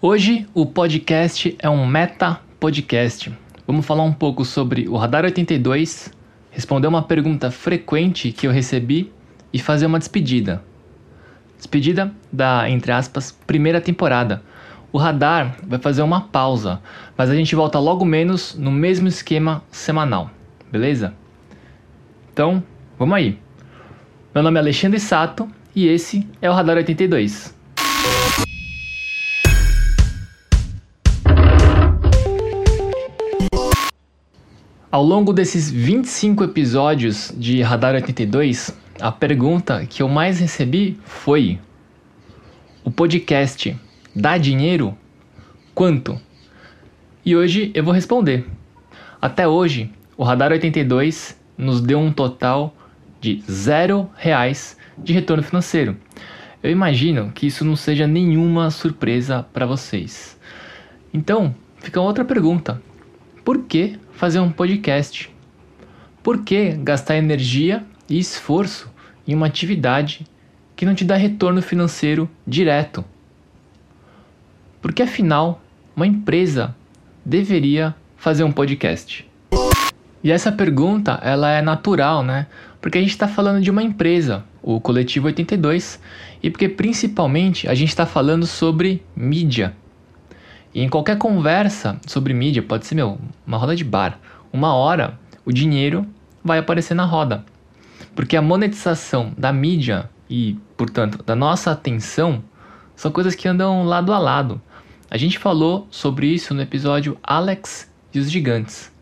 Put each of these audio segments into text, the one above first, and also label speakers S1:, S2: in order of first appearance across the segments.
S1: Hoje o podcast é um meta podcast. Vamos falar um pouco sobre o Radar 82, responder uma pergunta frequente que eu recebi e fazer uma despedida. Despedida da, entre aspas, primeira temporada. O Radar vai fazer uma pausa, mas a gente volta logo menos no mesmo esquema semanal, beleza? Então, vamos aí. Meu nome é Alexandre Sato e esse é o Radar 82. Ao longo desses 25 episódios de Radar 82, a pergunta que eu mais recebi foi: O podcast dá dinheiro? Quanto? E hoje eu vou responder. Até hoje, o Radar 82 nos deu um total de zero reais de retorno financeiro. Eu imagino que isso não seja nenhuma surpresa para vocês. Então, fica outra pergunta: por que fazer um podcast? Por que gastar energia e esforço em uma atividade que não te dá retorno financeiro direto? Porque afinal, uma empresa deveria fazer um podcast? E essa pergunta, ela é natural, né? Porque a gente está falando de uma empresa, o Coletivo 82, e porque principalmente a gente está falando sobre mídia. E em qualquer conversa sobre mídia, pode ser meu, uma roda de bar, uma hora o dinheiro vai aparecer na roda. Porque a monetização da mídia e, portanto, da nossa atenção são coisas que andam lado a lado. A gente falou sobre isso no episódio Alex e os Gigantes.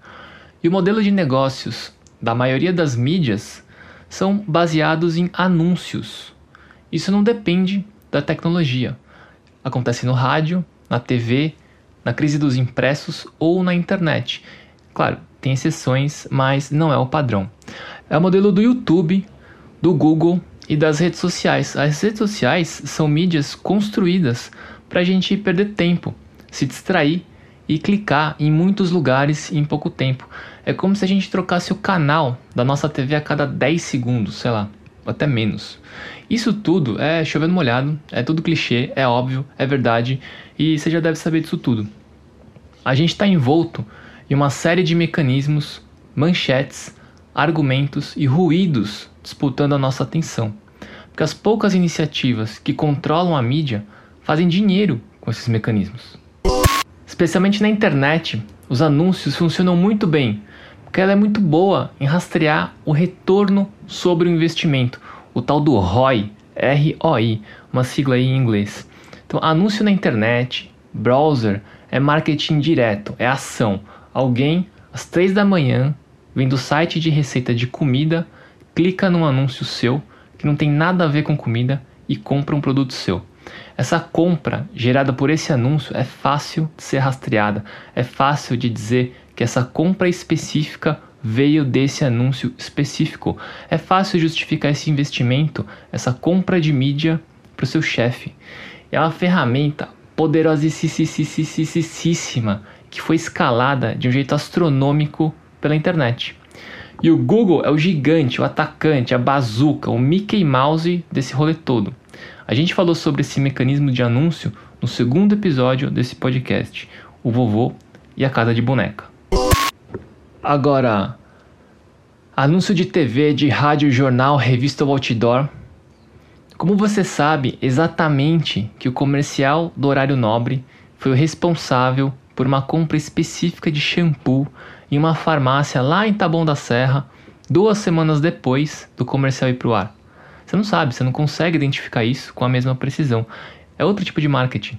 S1: E o modelo de negócios da maioria das mídias são baseados em anúncios. Isso não depende da tecnologia. Acontece no rádio, na TV, na crise dos impressos ou na internet. Claro, tem exceções, mas não é o padrão. É o modelo do YouTube, do Google e das redes sociais. As redes sociais são mídias construídas para a gente perder tempo, se distrair e clicar em muitos lugares em pouco tempo. É como se a gente trocasse o canal da nossa TV a cada 10 segundos, sei lá, até menos. Isso tudo é chovendo molhado, é tudo clichê, é óbvio, é verdade e você já deve saber disso tudo. A gente está envolto em uma série de mecanismos, manchetes, argumentos e ruídos disputando a nossa atenção. Porque as poucas iniciativas que controlam a mídia fazem dinheiro com esses mecanismos. Especialmente na internet, os anúncios funcionam muito bem, porque ela é muito boa em rastrear o retorno sobre o investimento, o tal do ROI, R-O-I, uma sigla aí em inglês. Então, anúncio na internet, browser, é marketing direto, é ação. Alguém, às 3 da manhã, vem do site de receita de comida, clica num anúncio seu que não tem nada a ver com comida e compra um produto seu. Essa compra gerada por esse anúncio é fácil de ser rastreada, é fácil de dizer que essa compra específica veio desse anúncio específico. É fácil justificar esse investimento, essa compra de mídia para o seu chefe. É uma ferramenta poderosíssima que foi escalada de um jeito astronômico pela internet. E o Google é o gigante, o atacante, a bazuca, o Mickey Mouse desse rolê todo. A gente falou sobre esse mecanismo de anúncio no segundo episódio desse podcast, o vovô e a casa de boneca. Agora, anúncio de TV, de rádio, jornal, revista ou outdoor. Como você sabe exatamente que o comercial do horário nobre foi o responsável por uma compra específica de shampoo em uma farmácia lá em Taboão da Serra, duas semanas depois do comercial ir para o ar? Você não sabe, você não consegue identificar isso com a mesma precisão. É outro tipo de marketing.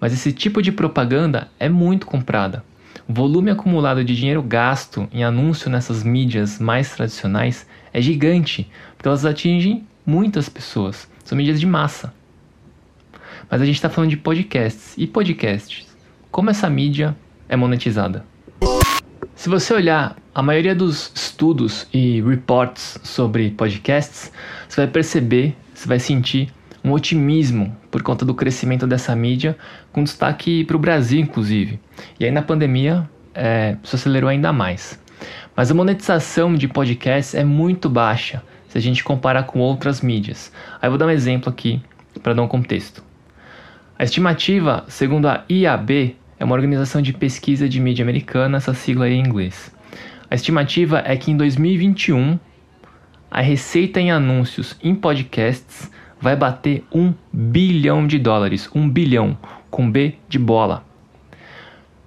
S1: Mas esse tipo de propaganda é muito comprada. O volume acumulado de dinheiro gasto em anúncio nessas mídias mais tradicionais é gigante, porque elas atingem muitas pessoas. São mídias de massa. Mas a gente está falando de podcasts. E podcasts? Como essa mídia é monetizada? Se você olhar a maioria dos estudos e reports sobre podcasts, você vai perceber, você vai sentir um otimismo por conta do crescimento dessa mídia, com destaque para o Brasil, inclusive. E aí na pandemia é, isso acelerou ainda mais. Mas a monetização de podcasts é muito baixa se a gente comparar com outras mídias. Aí vou dar um exemplo aqui para dar um contexto. A estimativa, segundo a IAB, é uma organização de pesquisa de mídia americana, essa sigla aí em inglês. A estimativa é que em 2021 a receita em anúncios em podcasts vai bater um bilhão de dólares. Um bilhão, com B de bola.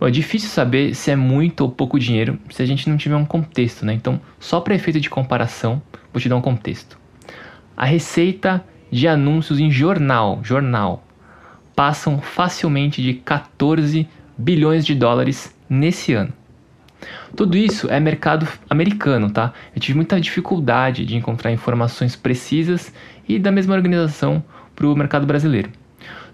S1: É difícil saber se é muito ou pouco dinheiro se a gente não tiver um contexto, né? Então, só para efeito de comparação, vou te dar um contexto. A receita de anúncios em jornal, jornal, passam facilmente de 14 bilhões de dólares nesse ano. Tudo isso é mercado americano, tá? Eu tive muita dificuldade de encontrar informações precisas e da mesma organização para o mercado brasileiro.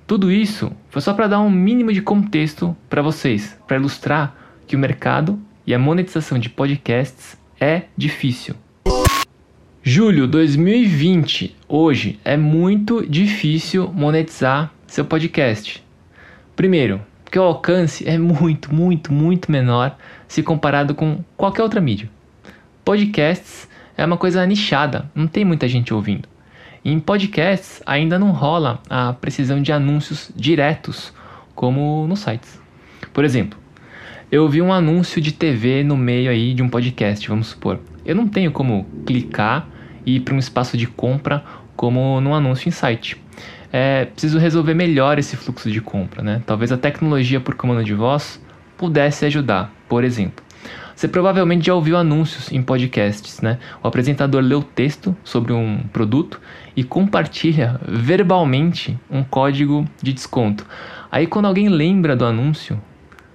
S1: Tudo isso foi só para dar um mínimo de contexto para vocês, para ilustrar que o mercado e a monetização de podcasts é difícil. Julho 2020, hoje, é muito difícil monetizar seu podcast. Primeiro, porque o alcance é muito, muito, muito menor se comparado com qualquer outra mídia. Podcasts é uma coisa nichada, não tem muita gente ouvindo. E em podcasts ainda não rola a precisão de anúncios diretos, como nos sites. Por exemplo, eu vi um anúncio de TV no meio aí de um podcast, vamos supor. Eu não tenho como clicar e para um espaço de compra como no anúncio em site. É, preciso resolver melhor esse fluxo de compra, né? Talvez a tecnologia por comando de voz pudesse ajudar, por exemplo. Você provavelmente já ouviu anúncios em podcasts, né? O apresentador lê o texto sobre um produto e compartilha verbalmente um código de desconto. Aí quando alguém lembra do anúncio,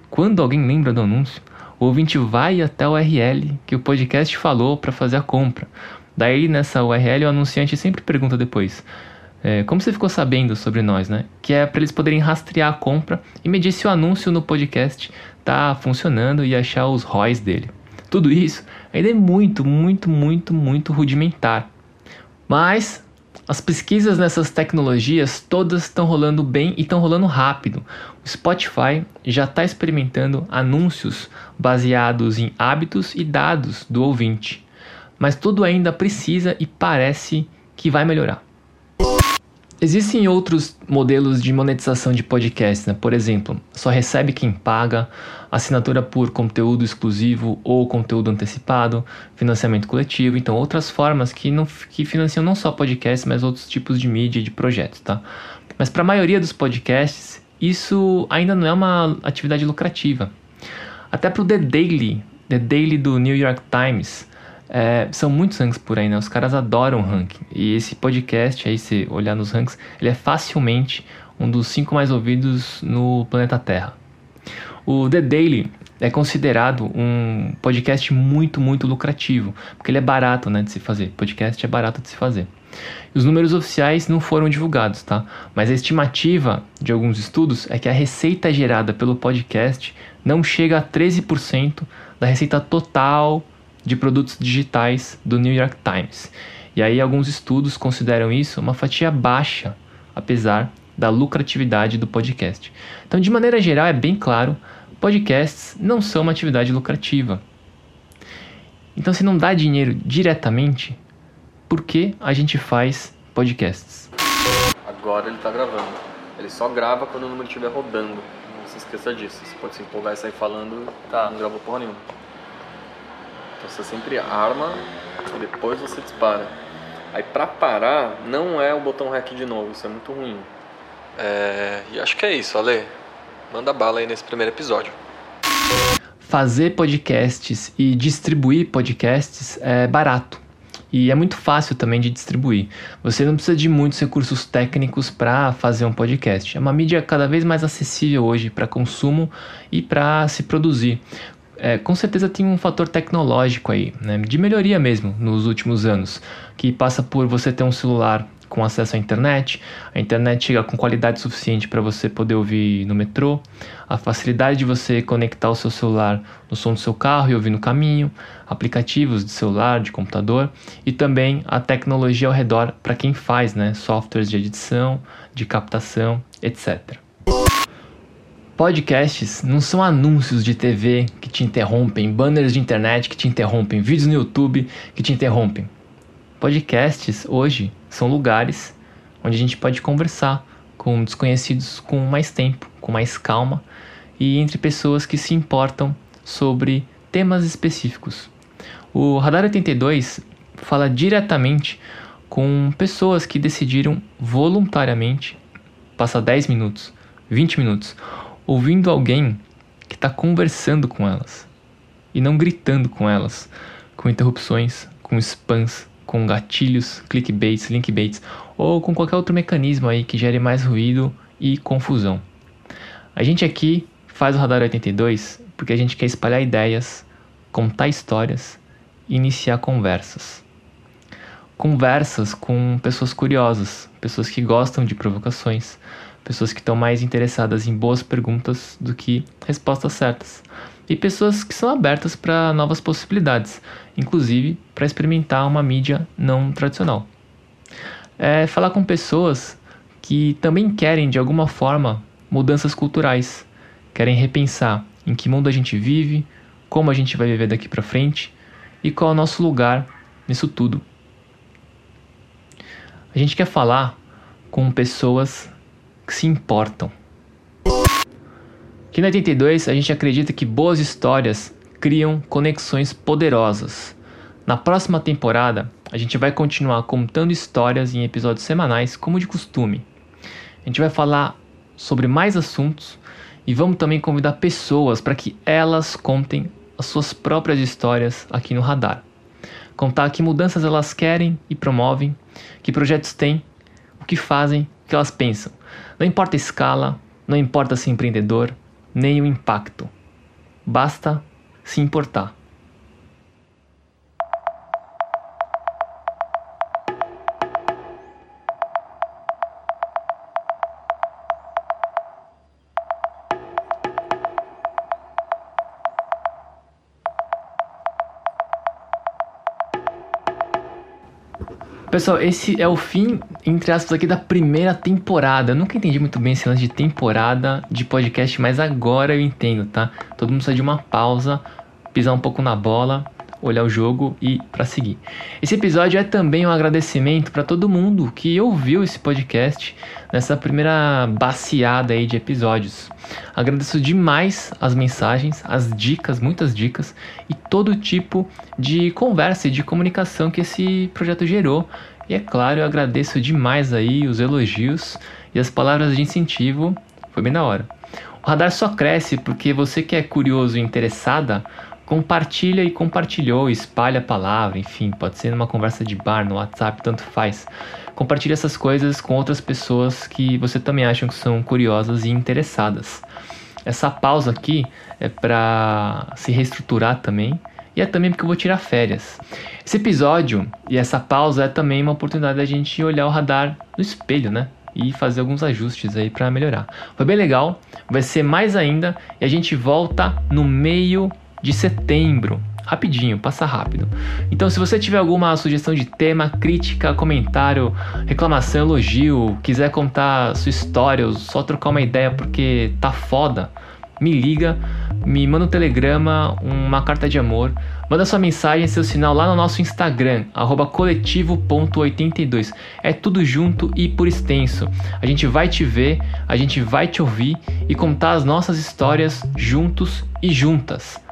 S1: quando alguém lembra do anúncio, o ouvinte vai até o URL que o podcast falou para fazer a compra. Daí nessa URL o anunciante sempre pergunta depois: é, como você ficou sabendo sobre nós, né? Que é para eles poderem rastrear a compra e medir se o anúncio no podcast tá funcionando e achar os ROIs dele. Tudo isso ainda é muito, muito, muito, muito rudimentar. Mas as pesquisas nessas tecnologias todas estão rolando bem e estão rolando rápido. O Spotify já está experimentando anúncios baseados em hábitos e dados do ouvinte. Mas tudo ainda precisa e parece que vai melhorar. Existem outros modelos de monetização de podcast, né? Por exemplo, só recebe quem paga, assinatura por conteúdo exclusivo ou conteúdo antecipado, financiamento coletivo, então outras formas que, não, que financiam não só podcasts, mas outros tipos de mídia e de projetos, tá? Mas para a maioria dos podcasts, isso ainda não é uma atividade lucrativa. Até para o The Daily, The Daily do New York Times, é, são muitos rankings por aí, né? Os caras adoram ranking. E esse podcast aí, se olhar nos rankings, ele é facilmente um dos cinco mais ouvidos no planeta Terra. O The Daily é considerado um podcast muito, muito lucrativo, porque ele é barato né, de se fazer. Podcast é barato de se fazer. Os números oficiais não foram divulgados, tá? Mas a estimativa de alguns estudos é que a receita gerada pelo podcast não chega a 13% da receita total de produtos digitais do New York Times. E aí alguns estudos consideram isso uma fatia baixa, apesar da lucratividade do podcast. Então, de maneira geral, é bem claro, podcasts não são uma atividade lucrativa. Então, se não dá dinheiro diretamente, por que a gente faz podcasts?
S2: Agora ele está gravando. Ele só grava quando o número estiver rodando. Não se esqueça disso. Você pode se empolgar e sair falando, tá. não gravou porra nenhuma. Então você sempre arma e depois você dispara. Aí pra parar, não é o botão REC de novo, isso é muito ruim.
S3: É, e acho que é isso, Ale. Manda bala aí nesse primeiro episódio.
S1: Fazer podcasts e distribuir podcasts é barato. E é muito fácil também de distribuir. Você não precisa de muitos recursos técnicos para fazer um podcast. É uma mídia cada vez mais acessível hoje para consumo e para se produzir é, com certeza tem um fator tecnológico aí, né, de melhoria mesmo nos últimos anos, que passa por você ter um celular com acesso à internet, a internet chega com qualidade suficiente para você poder ouvir no metrô, a facilidade de você conectar o seu celular no som do seu carro e ouvir no caminho, aplicativos de celular, de computador e também a tecnologia ao redor para quem faz, né, softwares de edição, de captação, etc. Podcasts não são anúncios de TV que te interrompem, banners de internet que te interrompem, vídeos no YouTube que te interrompem. Podcasts hoje são lugares onde a gente pode conversar com desconhecidos com mais tempo, com mais calma e entre pessoas que se importam sobre temas específicos. O Radar 82 fala diretamente com pessoas que decidiram voluntariamente passar 10 minutos, 20 minutos, ouvindo alguém que está conversando com elas e não gritando com elas, com interrupções, com spams, com gatilhos, clickbaits, linkbaits ou com qualquer outro mecanismo aí que gere mais ruído e confusão. A gente aqui faz o Radar 82 porque a gente quer espalhar ideias, contar histórias e iniciar conversas. Conversas com pessoas curiosas, pessoas que gostam de provocações, pessoas que estão mais interessadas em boas perguntas do que respostas certas, e pessoas que são abertas para novas possibilidades, inclusive para experimentar uma mídia não tradicional. É falar com pessoas que também querem de alguma forma mudanças culturais, querem repensar em que mundo a gente vive, como a gente vai viver daqui para frente e qual é o nosso lugar nisso tudo. A gente quer falar com pessoas que se importam. Aqui na 82 a gente acredita que boas histórias criam conexões poderosas. Na próxima temporada a gente vai continuar contando histórias em episódios semanais, como de costume. A gente vai falar sobre mais assuntos e vamos também convidar pessoas para que elas contem as suas próprias histórias aqui no Radar. Contar que mudanças elas querem e promovem, que projetos têm, o que fazem, o que elas pensam. Não importa a escala, não importa se empreendedor, nem o impacto. Basta se importar. Pessoal, esse é o fim, entre aspas, aqui da primeira temporada. Eu nunca entendi muito bem esse lance de temporada de podcast, mas agora eu entendo, tá? Todo mundo precisa de uma pausa, pisar um pouco na bola olhar o jogo e para seguir. Esse episódio é também um agradecimento para todo mundo que ouviu esse podcast nessa primeira baciada aí de episódios. Agradeço demais as mensagens, as dicas, muitas dicas e todo tipo de conversa e de comunicação que esse projeto gerou. E é claro, eu agradeço demais aí os elogios e as palavras de incentivo. Foi bem da hora. O radar só cresce porque você que é curioso e interessada compartilha e compartilhou, espalha a palavra, enfim, pode ser numa conversa de bar, no WhatsApp, tanto faz. Compartilhe essas coisas com outras pessoas que você também acham que são curiosas e interessadas. Essa pausa aqui é para se reestruturar também e é também porque eu vou tirar férias. Esse episódio e essa pausa é também uma oportunidade da gente olhar o radar no espelho, né? E fazer alguns ajustes aí para melhorar. Foi bem legal, vai ser mais ainda e a gente volta no meio de setembro. Rapidinho, passa rápido. Então, se você tiver alguma sugestão de tema, crítica, comentário, reclamação, elogio, quiser contar sua história ou só trocar uma ideia porque tá foda, me liga, me manda um telegrama, uma carta de amor, manda sua mensagem, seu sinal lá no nosso Instagram, coletivo.82. É tudo junto e por extenso. A gente vai te ver, a gente vai te ouvir e contar as nossas histórias juntos e juntas.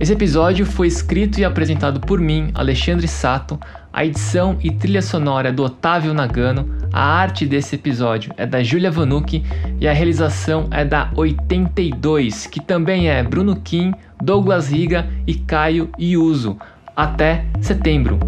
S1: Esse episódio foi escrito e apresentado por mim, Alexandre Sato. A edição e trilha sonora é do Otávio Nagano. A arte desse episódio é da Julia Vanucci e a realização é da 82, que também é Bruno Kim, Douglas Riga e Caio Iuso. Até setembro.